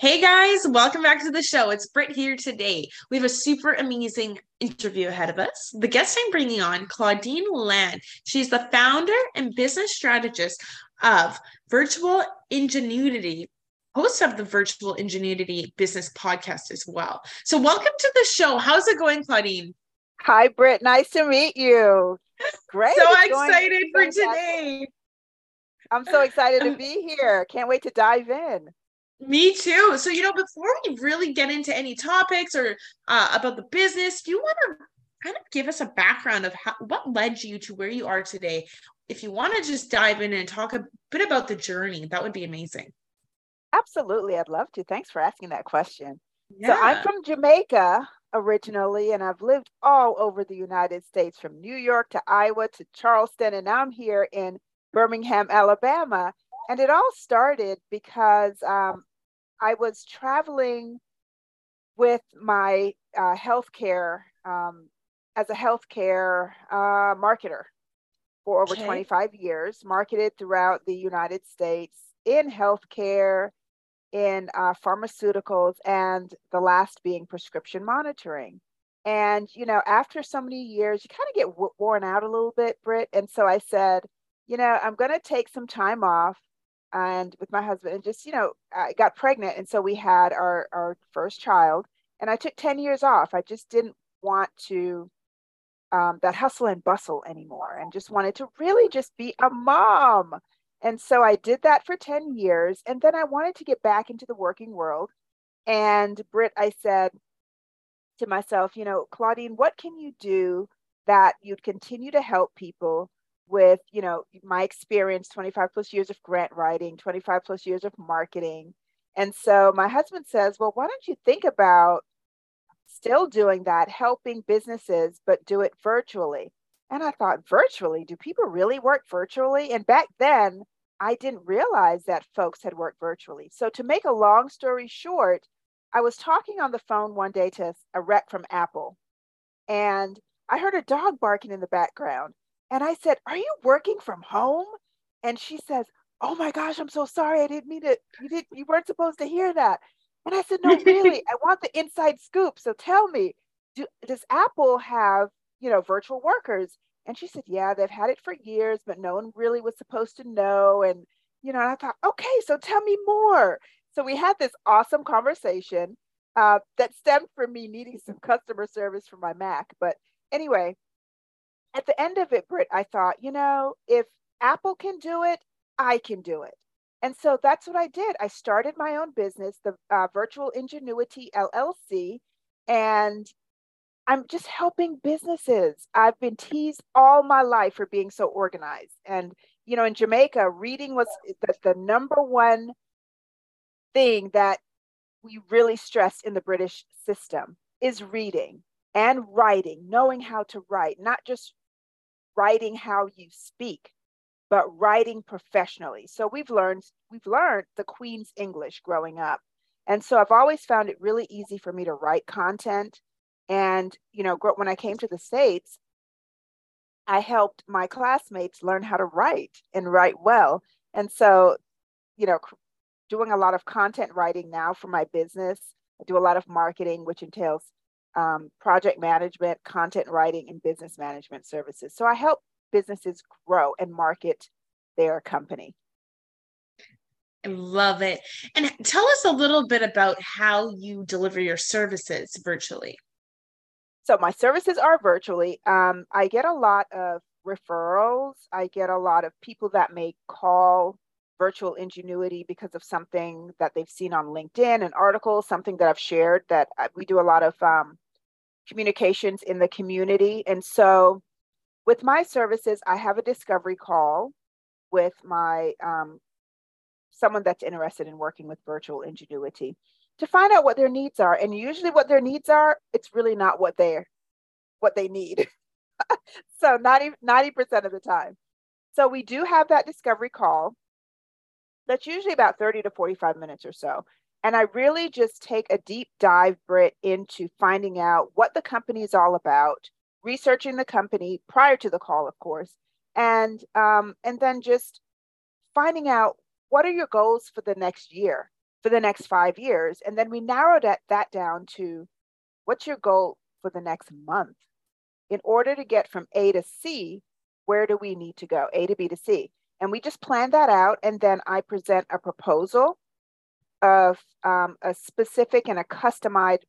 Hey guys, welcome back to the show. It's Britt here today. We have a super amazing interview ahead of us. The guest I'm bringing on, Claudine Land. She's the founder and business strategist of Virtual Ingenuity, host of the Virtual Ingenuity Business Podcast as well. So, welcome to the show. How's it going, Claudine? Hi, Britt. Nice to meet you. Great. so excited for today. I'm so excited to be here. Can't wait to dive in. Me too. So, you know, before we really get into any topics or uh, about the business, do you want to kind of give us a background of how, what led you to where you are today? If you want to just dive in and talk a bit about the journey, that would be amazing. Absolutely. I'd love to. Thanks for asking that question. Yeah. So, I'm from Jamaica originally, and I've lived all over the United States from New York to Iowa to Charleston, and now I'm here in Birmingham, Alabama. And it all started because um, I was traveling with my uh, healthcare um, as a healthcare uh, marketer for over okay. 25 years, marketed throughout the United States in healthcare, in uh, pharmaceuticals, and the last being prescription monitoring. And, you know, after so many years, you kind of get w- worn out a little bit, Britt. And so I said, you know, I'm going to take some time off and with my husband and just you know i got pregnant and so we had our our first child and i took 10 years off. I just didn't want to um, that hustle and bustle anymore and just wanted to really just be a mom. And so i did that for 10 years and then i wanted to get back into the working world and britt i said to myself you know claudine what can you do that you'd continue to help people with you know my experience 25 plus years of grant writing 25 plus years of marketing. And so my husband says well why don't you think about still doing that helping businesses but do it virtually? And i thought virtually? Do people really work virtually? And back then i didn't realize that folks had worked virtually. So to make a long story short i was talking on the phone one day to a rep from apple and i heard a dog barking in the background and I said, Are you working from home? And she says, Oh my gosh, I'm so sorry. I didn't mean to, you didn't, you weren't supposed to hear that. And I said, No, really, I want the inside scoop. So tell me, do, does Apple have, you know, virtual workers? And she said, Yeah, they've had it for years, but no one really was supposed to know. And, you know, and I thought, okay, so tell me more. So we had this awesome conversation uh, that stemmed from me needing some customer service for my Mac. But anyway, at the end of it, Britt, I thought, you know, if Apple can do it, I can do it. And so that's what I did. I started my own business, the uh, Virtual Ingenuity LLC, and I'm just helping businesses. I've been teased all my life for being so organized. And, you know, in Jamaica, reading was the, the number one thing that we really stress in the British system is reading and writing, knowing how to write, not just writing how you speak, but writing professionally. So we've learned we've learned the Queen's English growing up. And so I've always found it really easy for me to write content. And, you know, when I came to the States, I helped my classmates learn how to write and write well. And so, you know, doing a lot of content writing now for my business. I do a lot of marketing, which entails um, project management, content writing, and business management services. So I help businesses grow and market their company. I love it. And tell us a little bit about how you deliver your services virtually. So my services are virtually. Um, I get a lot of referrals. I get a lot of people that may call virtual ingenuity because of something that they've seen on LinkedIn, an article, something that I've shared that uh, we do a lot of um, communications in the community. And so with my services, I have a discovery call with my um, someone that's interested in working with virtual ingenuity to find out what their needs are. And usually what their needs are, it's really not what they're what they need. so 90, 90% of the time. So we do have that discovery call. That's usually about 30 to 45 minutes or so. And I really just take a deep dive, Britt, into finding out what the company is all about, researching the company prior to the call, of course, and um, and then just finding out what are your goals for the next year, for the next five years, and then we narrow that that down to what's your goal for the next month. In order to get from A to C, where do we need to go? A to B to C. And we just plan that out. And then I present a proposal of um, a specific and a customized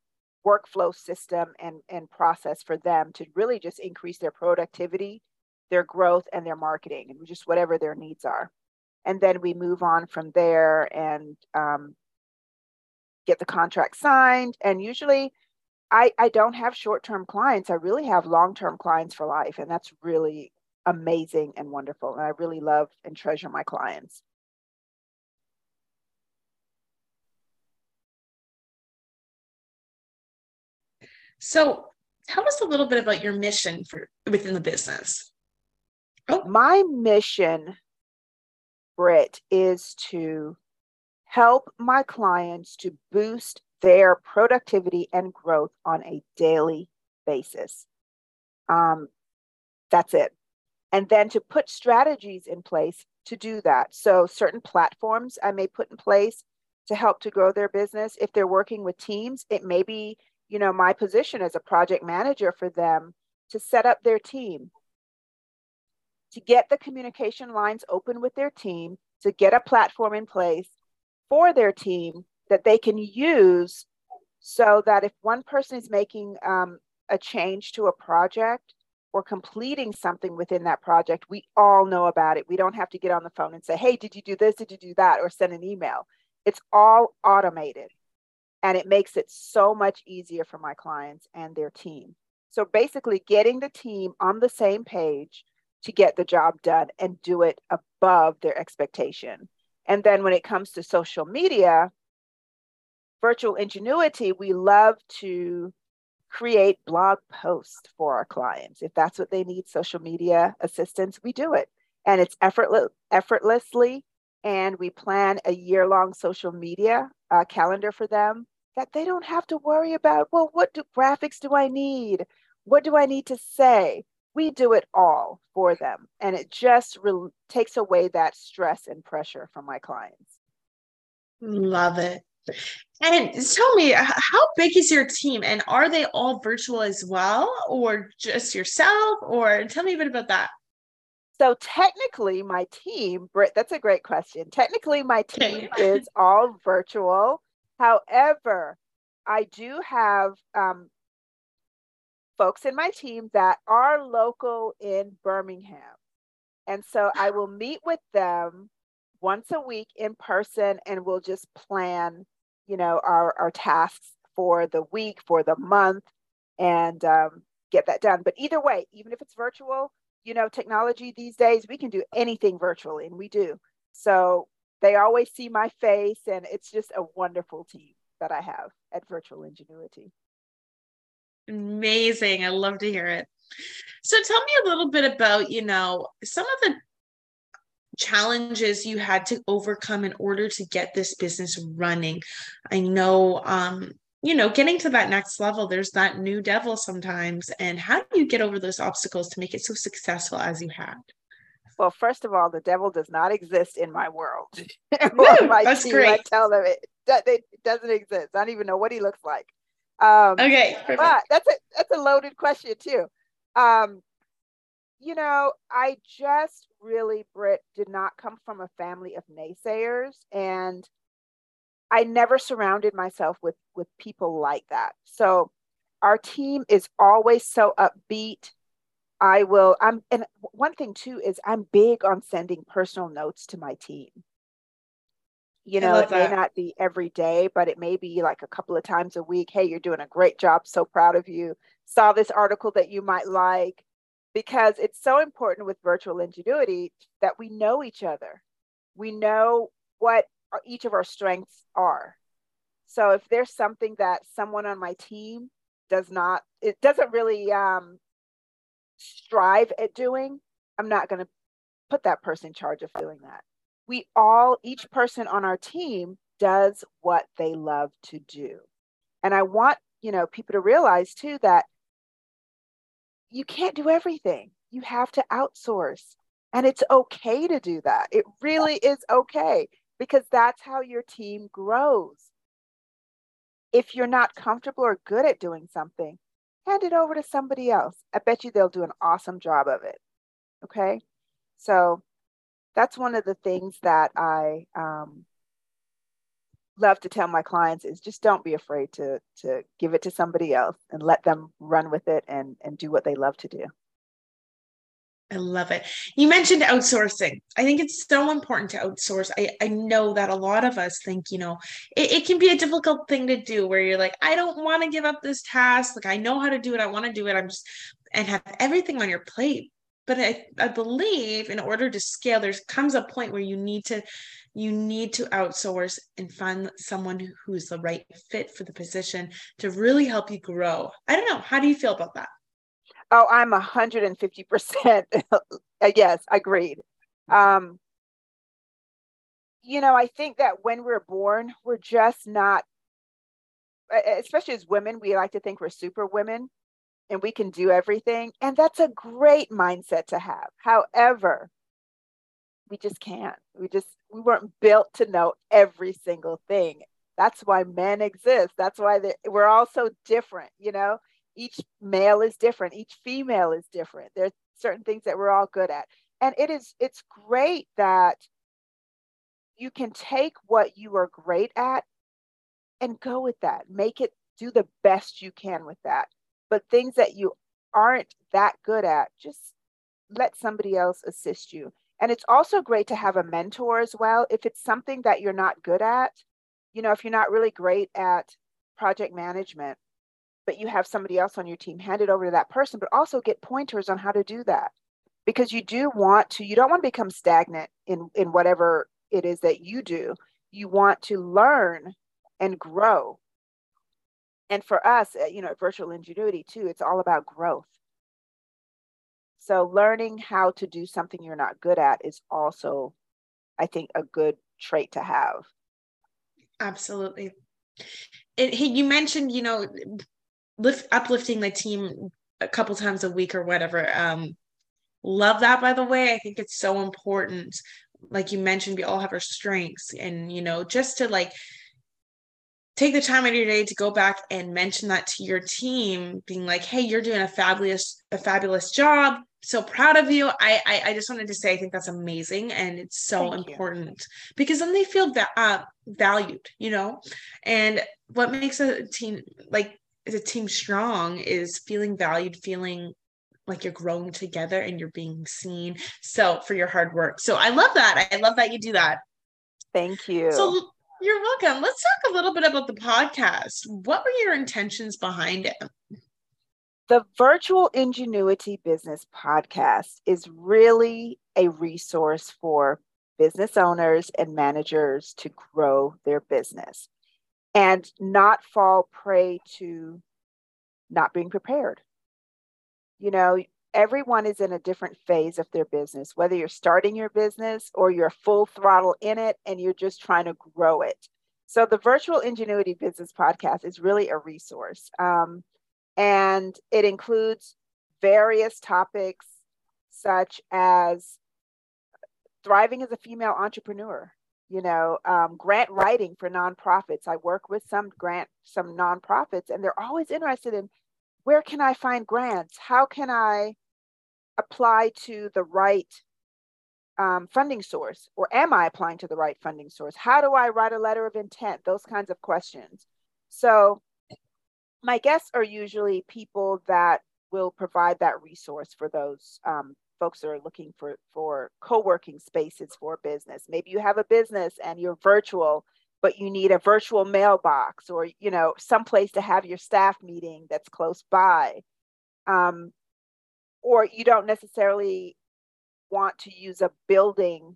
workflow system and, and process for them to really just increase their productivity, their growth, and their marketing, and just whatever their needs are. And then we move on from there and um, get the contract signed. And usually, I, I don't have short term clients. I really have long term clients for life. And that's really amazing and wonderful. And I really love and treasure my clients. So tell us a little bit about your mission for within the business. Oh. My mission, Britt, is to help my clients to boost their productivity and growth on a daily basis. Um, that's it. And then to put strategies in place to do that. So, certain platforms I may put in place to help to grow their business. If they're working with teams, it may be you know, my position as a project manager for them to set up their team, to get the communication lines open with their team, to get a platform in place for their team that they can use so that if one person is making um, a change to a project or completing something within that project, we all know about it. We don't have to get on the phone and say, hey, did you do this? Did you do that? Or send an email. It's all automated and it makes it so much easier for my clients and their team. So basically, getting the team on the same page to get the job done and do it above their expectation. And then when it comes to social media, virtual ingenuity, we love to create blog posts for our clients. If that's what they need, social media assistance, we do it. And it's effortless, effortlessly. And we plan a year long social media uh, calendar for them that they don't have to worry about, well, what do graphics do I need? What do I need to say? We do it all for them. And it just re- takes away that stress and pressure from my clients. Love it. And tell me, how big is your team? And are they all virtual as well, or just yourself? Or tell me a bit about that. So technically, my team, Britt, that's a great question. Technically, my team is all virtual. However, I do have um, folks in my team that are local in Birmingham. And so I will meet with them once a week in person and we'll just plan, you know, our, our tasks for the week, for the month, and um, get that done. But either way, even if it's virtual, you know, technology these days, we can do anything virtually, and we do. So they always see my face, and it's just a wonderful team that I have at Virtual Ingenuity. Amazing. I love to hear it. So tell me a little bit about, you know, some of the challenges you had to overcome in order to get this business running. I know um you know, getting to that next level, there's that new devil sometimes. And how do you get over those obstacles to make it so successful as you had? Well, first of all, the devil does not exist in my world. my that's team, great. I tell them it, it doesn't exist. I don't even know what he looks like. Um, okay, perfect. but that's a that's a loaded question too. Um, you know, I just really, Britt, did not come from a family of naysayers, and I never surrounded myself with with people like that. So our team is always so upbeat I will I'm and one thing too is I'm big on sending personal notes to my team. You know, it that. may not be every day, but it may be like a couple of times a week. Hey, you're doing a great job. So proud of you. Saw this article that you might like because it's so important with virtual ingenuity that we know each other. We know what our, each of our strengths are. So if there's something that someone on my team does not, it doesn't really um, strive at doing, I'm not going to put that person in charge of doing that. We all, each person on our team does what they love to do. And I want, you know, people to realize too that you can't do everything. You have to outsource. And it's okay to do that. It really is okay because that's how your team grows. If you're not comfortable or good at doing something, hand it over to somebody else. I bet you they'll do an awesome job of it. Okay. So that's one of the things that I um, love to tell my clients is just don't be afraid to to give it to somebody else and let them run with it and and do what they love to do. I love it. You mentioned outsourcing. I think it's so important to outsource. I, I know that a lot of us think, you know, it, it can be a difficult thing to do where you're like, I don't want to give up this task. Like, I know how to do it. I want to do it. I'm just, and have everything on your plate. But I, I believe in order to scale, there comes a point where you need to, you need to outsource and find someone who's the right fit for the position to really help you grow. I don't know. How do you feel about that? Oh, I'm 150%. yes, agreed. Um, you know, I think that when we're born, we're just not, especially as women, we like to think we're super women and we can do everything. And that's a great mindset to have. However, we just can't. We just, we weren't built to know every single thing. That's why men exist. That's why we're all so different, you know? Each male is different each female is different. There's certain things that we're all good at. And it is it's great that you can take what you are great at and go with that. Make it do the best you can with that. But things that you aren't that good at just let somebody else assist you. And it's also great to have a mentor as well. If it's something that you're not good at you know if you're not really great at project management but you have somebody else on your team, hand it over to that person, but also get pointers on how to do that. Because you do want to, you don't want to become stagnant in, in whatever it is that you do. You want to learn and grow. And for us, uh, you know, at virtual ingenuity too, it's all about growth. So learning how to do something you're not good at is also, I think, a good trait to have. Absolutely. It, you mentioned, you know, lift uplifting the team a couple times a week or whatever. Um, love that by the way. I think it's so important. Like you mentioned, we all have our strengths, and you know, just to like take the time out of your day to go back and mention that to your team, being like, "Hey, you're doing a fabulous, a fabulous job. So proud of you." I, I, I just wanted to say, I think that's amazing, and it's so Thank important you. because then they feel that uh, valued, you know. And what makes a team like a team strong is feeling valued, feeling like you're growing together and you're being seen. So for your hard work. So I love that. I love that you do that. Thank you. So you're welcome. Let's talk a little bit about the podcast. What were your intentions behind it? The Virtual Ingenuity Business Podcast is really a resource for business owners and managers to grow their business and not fall prey to not being prepared. You know, everyone is in a different phase of their business, whether you're starting your business or you're full throttle in it and you're just trying to grow it. So, the Virtual Ingenuity Business Podcast is really a resource. Um, and it includes various topics such as thriving as a female entrepreneur, you know um, grant writing for nonprofits. I work with some grant some nonprofits and they're always interested in where can i find grants? How can i apply to the right um, funding source? Or am i applying to the right funding source? How do i write a letter of intent? Those kinds of questions. So my guests are usually people that will provide that resource for those um, folks are looking for for co-working spaces for business. Maybe you have a business and you're virtual but you need a virtual mailbox or you know some place to have your staff meeting that's close by. Um, or you don't necessarily want to use a building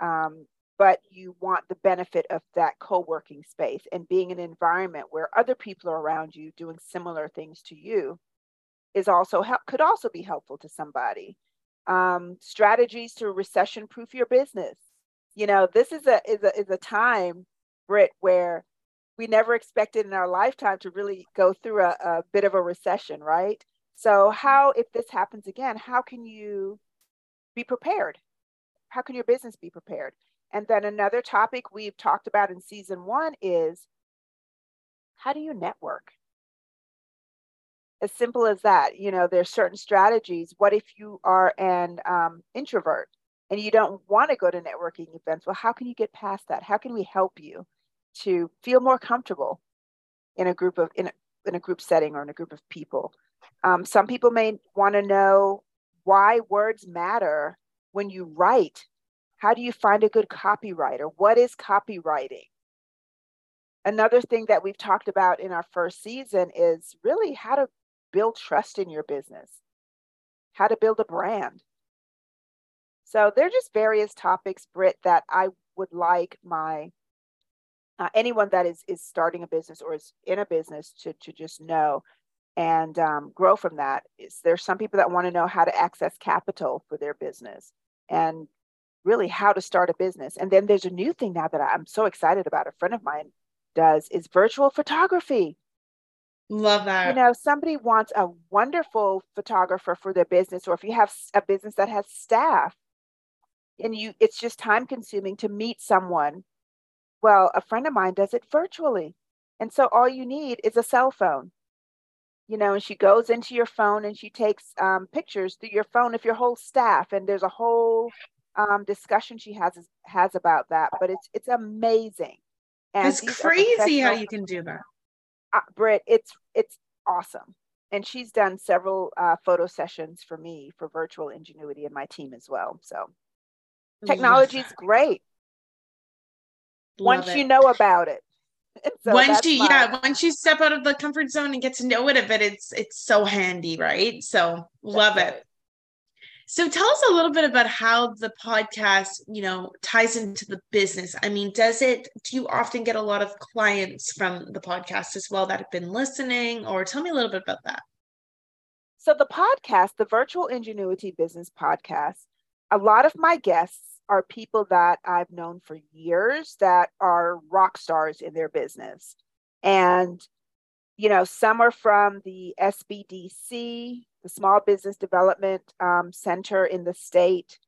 um, but you want the benefit of that co-working space and being an environment where other people are around you doing similar things to you is also help could also be helpful to somebody um, strategies to recession proof your business. You know this is a is a is a time Britt where we never expected in our lifetime to really go through a, a bit of a recession right? So how if this happens again how can you be prepared? How can your business be prepared? And then another topic we've talked about in season one is how do you network? As simple as that. You know, there's certain strategies. What if you are an um, introvert and you don't want to go to networking events? Well, how can you get past that? How can we help you to feel more comfortable in a group of in a, in a group setting or in a group of people? Um, some people may want to know why words matter when you write how do you find a good copywriter? What is copywriting? Another thing that we've talked about in our first season is really how to build trust in your business, how to build a brand. So they're just various topics, Britt, that I would like my uh, anyone that is is starting a business or is in a business to to just know and um, grow from that. Is there some people that want to know how to access capital for their business and really how to start a business. And then there's a new thing now that I'm so excited about. A friend of mine does is virtual photography. Love that. You know, somebody wants a wonderful photographer for their business, or if you have a business that has staff and you it's just time consuming to meet someone. Well, a friend of mine does it virtually. And so all you need is a cell phone. You know, and she goes into your phone and she takes um, pictures through your phone of your whole staff. And there's a whole um, discussion she has has about that, but it's it's amazing. And it's crazy how you can do that, uh, Britt. It's it's awesome, and she's done several uh, photo sessions for me for virtual ingenuity and my team as well. So technology is great Love once it. you know about it. So once you my... yeah once you step out of the comfort zone and get to know it a bit it's it's so handy right so love it so tell us a little bit about how the podcast, you know, ties into the business. I mean, does it do you often get a lot of clients from the podcast as well that have been listening or tell me a little bit about that? So the podcast, the Virtual Ingenuity Business Podcast, a lot of my guests are people that I've known for years that are rock stars in their business. And you know, some are from the SBDC, the Small Business Development um, Center in the state.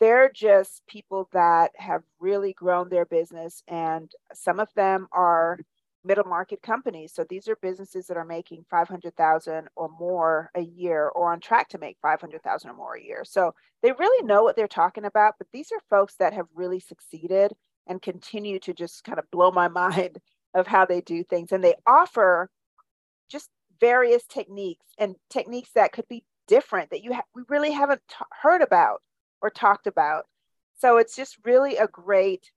They're just people that have really grown their business, and some of them are middle market companies. So these are businesses that are making 500,000 or more a year or on track to make 500,000 or more a year. So they really know what they're talking about, but these are folks that have really succeeded and continue to just kind of blow my mind of how they do things. And they offer just various techniques and techniques that could be different that you ha- we really haven't t- heard about or talked about. So it's just really a great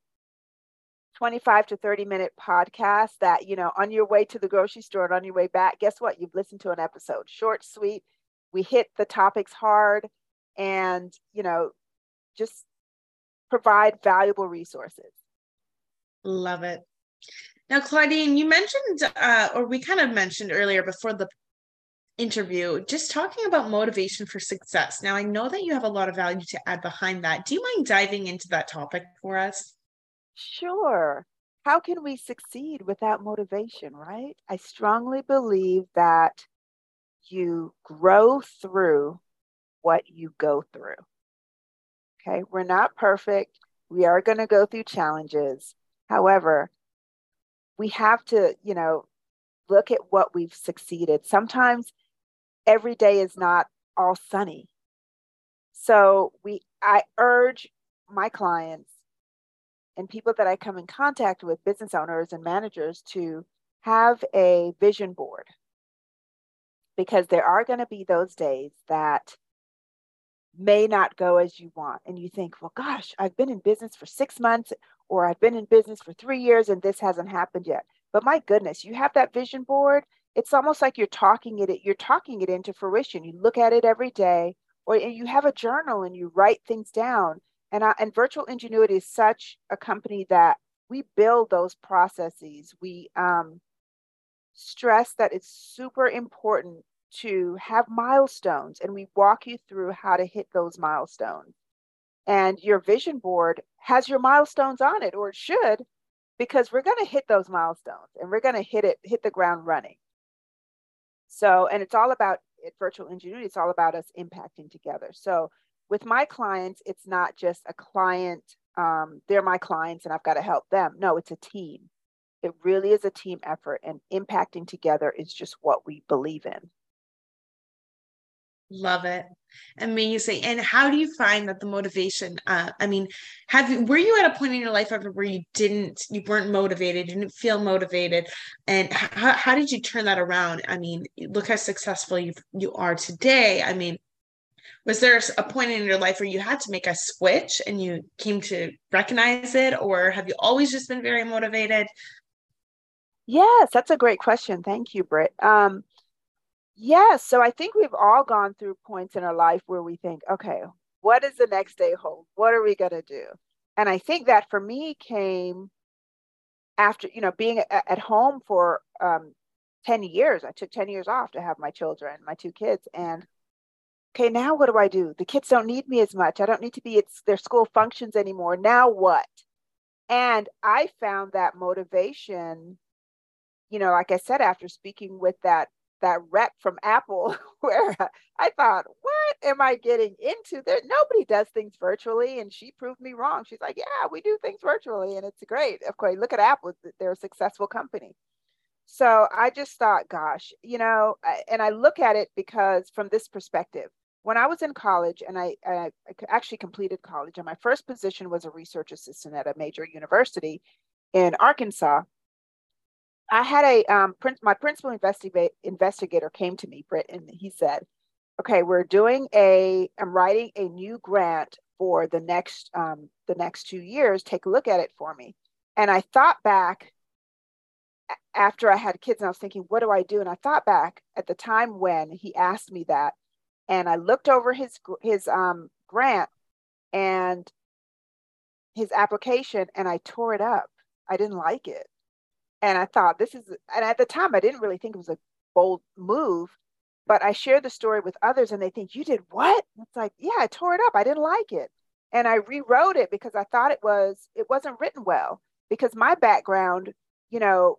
25 to 30 minute podcast that, you know, on your way to the grocery store and on your way back, guess what? You've listened to an episode. Short, sweet. We hit the topics hard and, you know, just provide valuable resources. Love it. Now, Claudine, you mentioned, uh, or we kind of mentioned earlier before the interview, just talking about motivation for success. Now, I know that you have a lot of value to add behind that. Do you mind diving into that topic for us? Sure. How can we succeed without motivation, right? I strongly believe that you grow through what you go through. Okay, we're not perfect. We are going to go through challenges. However, we have to, you know, look at what we've succeeded. Sometimes every day is not all sunny. So we I urge my clients and people that I come in contact with, business owners and managers, to have a vision board because there are going to be those days that may not go as you want. And you think, well, gosh, I've been in business for six months or I've been in business for three years and this hasn't happened yet. But my goodness, you have that vision board. It's almost like you're talking it, you're talking it into fruition. You look at it every day, or you have a journal and you write things down. And, I, and Virtual Ingenuity is such a company that we build those processes. We um, stress that it's super important to have milestones, and we walk you through how to hit those milestones. And your vision board has your milestones on it, or it should, because we're going to hit those milestones and we're going to hit it, hit the ground running. So, and it's all about it, virtual ingenuity, it's all about us impacting together. So, with my clients, it's not just a client, um, they're my clients and I've got to help them. No, it's a team. It really is a team effort, and impacting together is just what we believe in. Love it. Amazing. And how do you find that the motivation? Uh, I mean, have you were you at a point in your life ever where you didn't, you weren't motivated, you didn't feel motivated, and how, how did you turn that around? I mean, look how successful you you are today. I mean, was there a point in your life where you had to make a switch and you came to recognize it, or have you always just been very motivated? Yes, that's a great question. Thank you, Britt. Um, Yes. So I think we've all gone through points in our life where we think, okay, what does the next day hold? What are we going to do? And I think that for me came after, you know, being at home for um, 10 years. I took 10 years off to have my children, my two kids. And okay, now what do I do? The kids don't need me as much. I don't need to be at their school functions anymore. Now what? And I found that motivation, you know, like I said, after speaking with that that rep from Apple where I thought, what am I getting into? There nobody does things virtually. And she proved me wrong. She's like, yeah, we do things virtually and it's great. Of course, look at Apple, they're a successful company. So I just thought, gosh, you know, uh, and I look at it because from this perspective, when I was in college and I, I, actually completed college, and my first position was a research assistant at a major university in Arkansas. I had a um, my principal investigator investigator came to me, Britt, and he said, "Okay, we're doing a. I'm writing a new grant for the next um, the next two years. Take a look at it for me." And I thought back after I had kids, and I was thinking, "What do I do?" And I thought back at the time when he asked me that, and I looked over his his um, grant and his application, and I tore it up. I didn't like it. And I thought this is, and at the time I didn't really think it was a bold move, but I shared the story with others and they think, you did what? It's like, yeah, I tore it up. I didn't like it. And I rewrote it because I thought it was, it wasn't written well because my background, you know,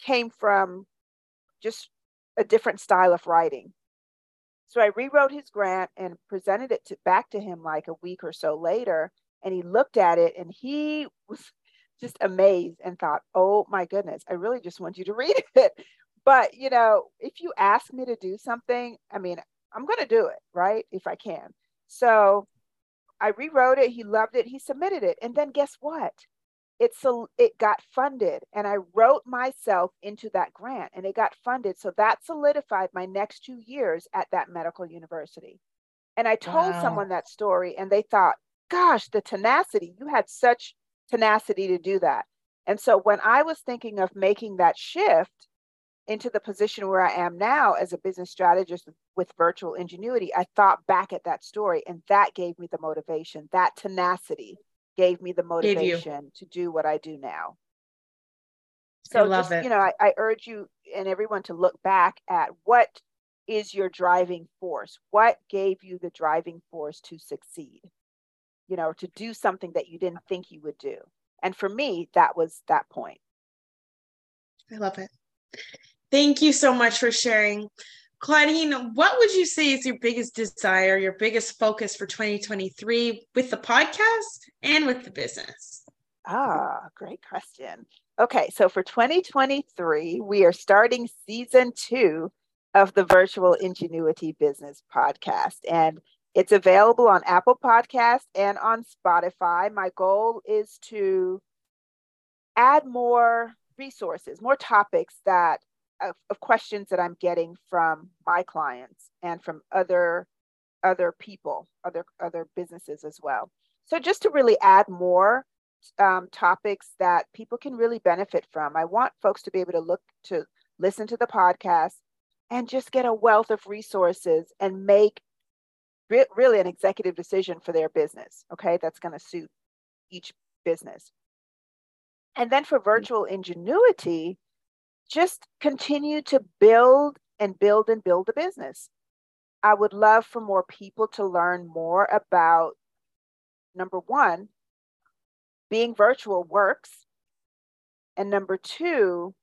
came from just a different style of writing. So I rewrote his grant and presented it to, back to him like a week or so later. And he looked at it and he was just amazed and thought, oh my goodness, I really just want you to read it. But, you know, if you ask me to do something, I mean, I'm going to do it, right? If I can. So I rewrote it. He loved it. He submitted it. And then guess what? It's so it got funded and I wrote myself into that grant and it got funded. So that solidified my next two years at that medical university. And I told wow. someone that story and they thought, gosh, the tenacity, you had such tenacity to do that. And so when I was thinking of making that shift into the position where I am now as a business strategist with virtual ingenuity, I thought back at that story and that gave me the motivation. That tenacity gave me the motivation to do what I do now. So just, it. you know, I, I urge you and everyone to look back at what is your driving force? What gave you the driving force to succeed? You know, to do something that you didn't think you would do. And for me, that was that point. I love it. Thank you so much for sharing. Claudine, what would you say is your biggest desire, your biggest focus for 2023 with the podcast and with the business? Ah, great question. Okay, so for 2023, we are starting season two of the Virtual Ingenuity Business Podcast. And it's available on Apple Podcast and on Spotify. My goal is to add more resources, more topics that of, of, questions that I'm getting from my clients and from other other people, other other businesses as well. So just to really add more um, topics that people can really benefit from. I want folks to be able to look to listen to the podcast and just get a wealth of resources and make re- really an executive decision for their business. Okay, that's going to suit each business. And then for mm-hmm. virtual ingenuity, just continue to build and build and build a business. I would love for more people to learn more about number one, being virtual works. And number two,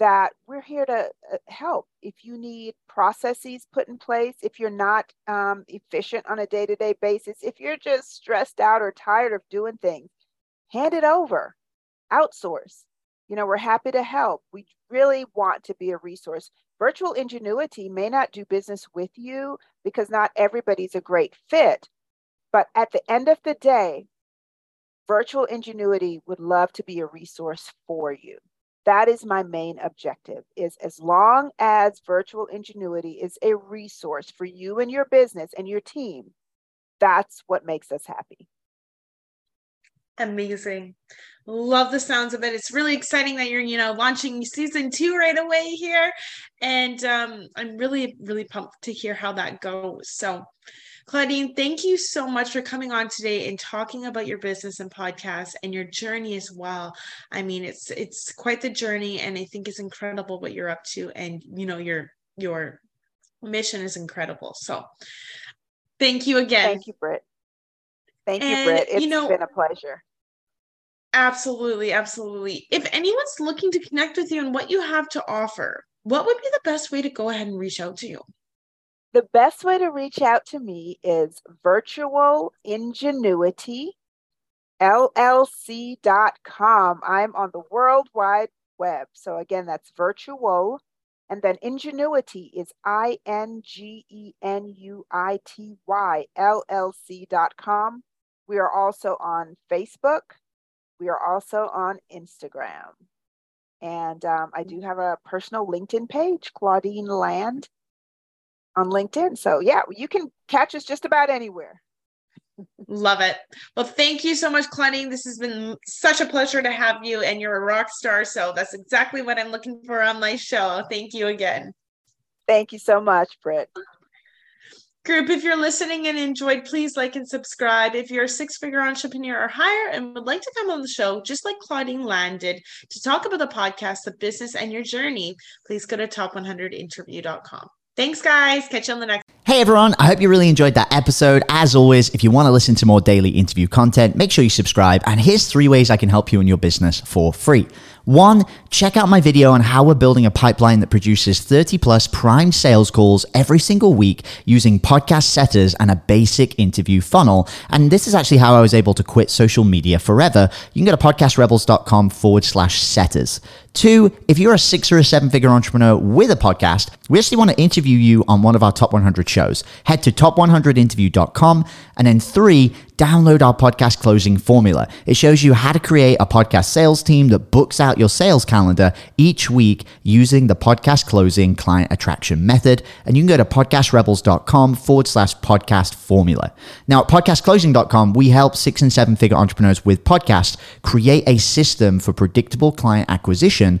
that we're here to uh, help. If you need processes put in place, if you're not um, efficient on a day to day basis, if you're just stressed out or tired of doing things, hand it over, outsource. You know, we're happy to help. We really want to be a resource. Virtual ingenuity may not do business with you because not everybody's a great fit. But at the end of the day, virtual ingenuity would love to be a resource for you that is my main objective is as long as virtual ingenuity is a resource for you and your business and your team that's what makes us happy amazing love the sounds of it it's really exciting that you're you know launching season two right away here and um, i'm really really pumped to hear how that goes so Claudine, thank you so much for coming on today and talking about your business and podcast and your journey as well. I mean, it's it's quite the journey, and I think it's incredible what you're up to, and you know your your mission is incredible. So, thank you again. Thank you, Britt. Thank and, you, Britt. It's you know, been a pleasure. Absolutely, absolutely. If anyone's looking to connect with you and what you have to offer, what would be the best way to go ahead and reach out to you? The best way to reach out to me is virtual ingenuity llc.com. I'm on the World Wide Web. So again, that's virtual. And then ingenuity is I N G E N U I T Y LLC.com. We are also on Facebook. We are also on Instagram. And um, I do have a personal LinkedIn page, Claudine Land on LinkedIn. So yeah, you can catch us just about anywhere. Love it. Well, thank you so much, Claudine. This has been such a pleasure to have you, and you're a rock star. So that's exactly what I'm looking for on my show. Thank you again. Thank you so much, Britt. Group, if you're listening and enjoyed, please like and subscribe. If you're a six figure entrepreneur or higher and would like to come on the show, just like Claudine landed, to talk about the podcast, the business, and your journey, please go to top100interview.com. Thanks, guys. Catch you on the next. Hey everyone, I hope you really enjoyed that episode. As always, if you want to listen to more daily interview content, make sure you subscribe. And here's three ways I can help you in your business for free. One, check out my video on how we're building a pipeline that produces 30 plus prime sales calls every single week using podcast setters and a basic interview funnel. And this is actually how I was able to quit social media forever. You can go to podcastrebels.com forward slash setters. Two, if you're a six or a seven figure entrepreneur with a podcast, we actually want to interview you on one of our top 100 shows. Head to top100interview.com. And then three, download our podcast closing formula. It shows you how to create a podcast sales team that books out your sales calendar each week using the podcast closing client attraction method. And you can go to podcastrebels.com forward slash podcast formula. Now, at podcastclosing.com, we help six and seven figure entrepreneurs with podcasts create a system for predictable client acquisition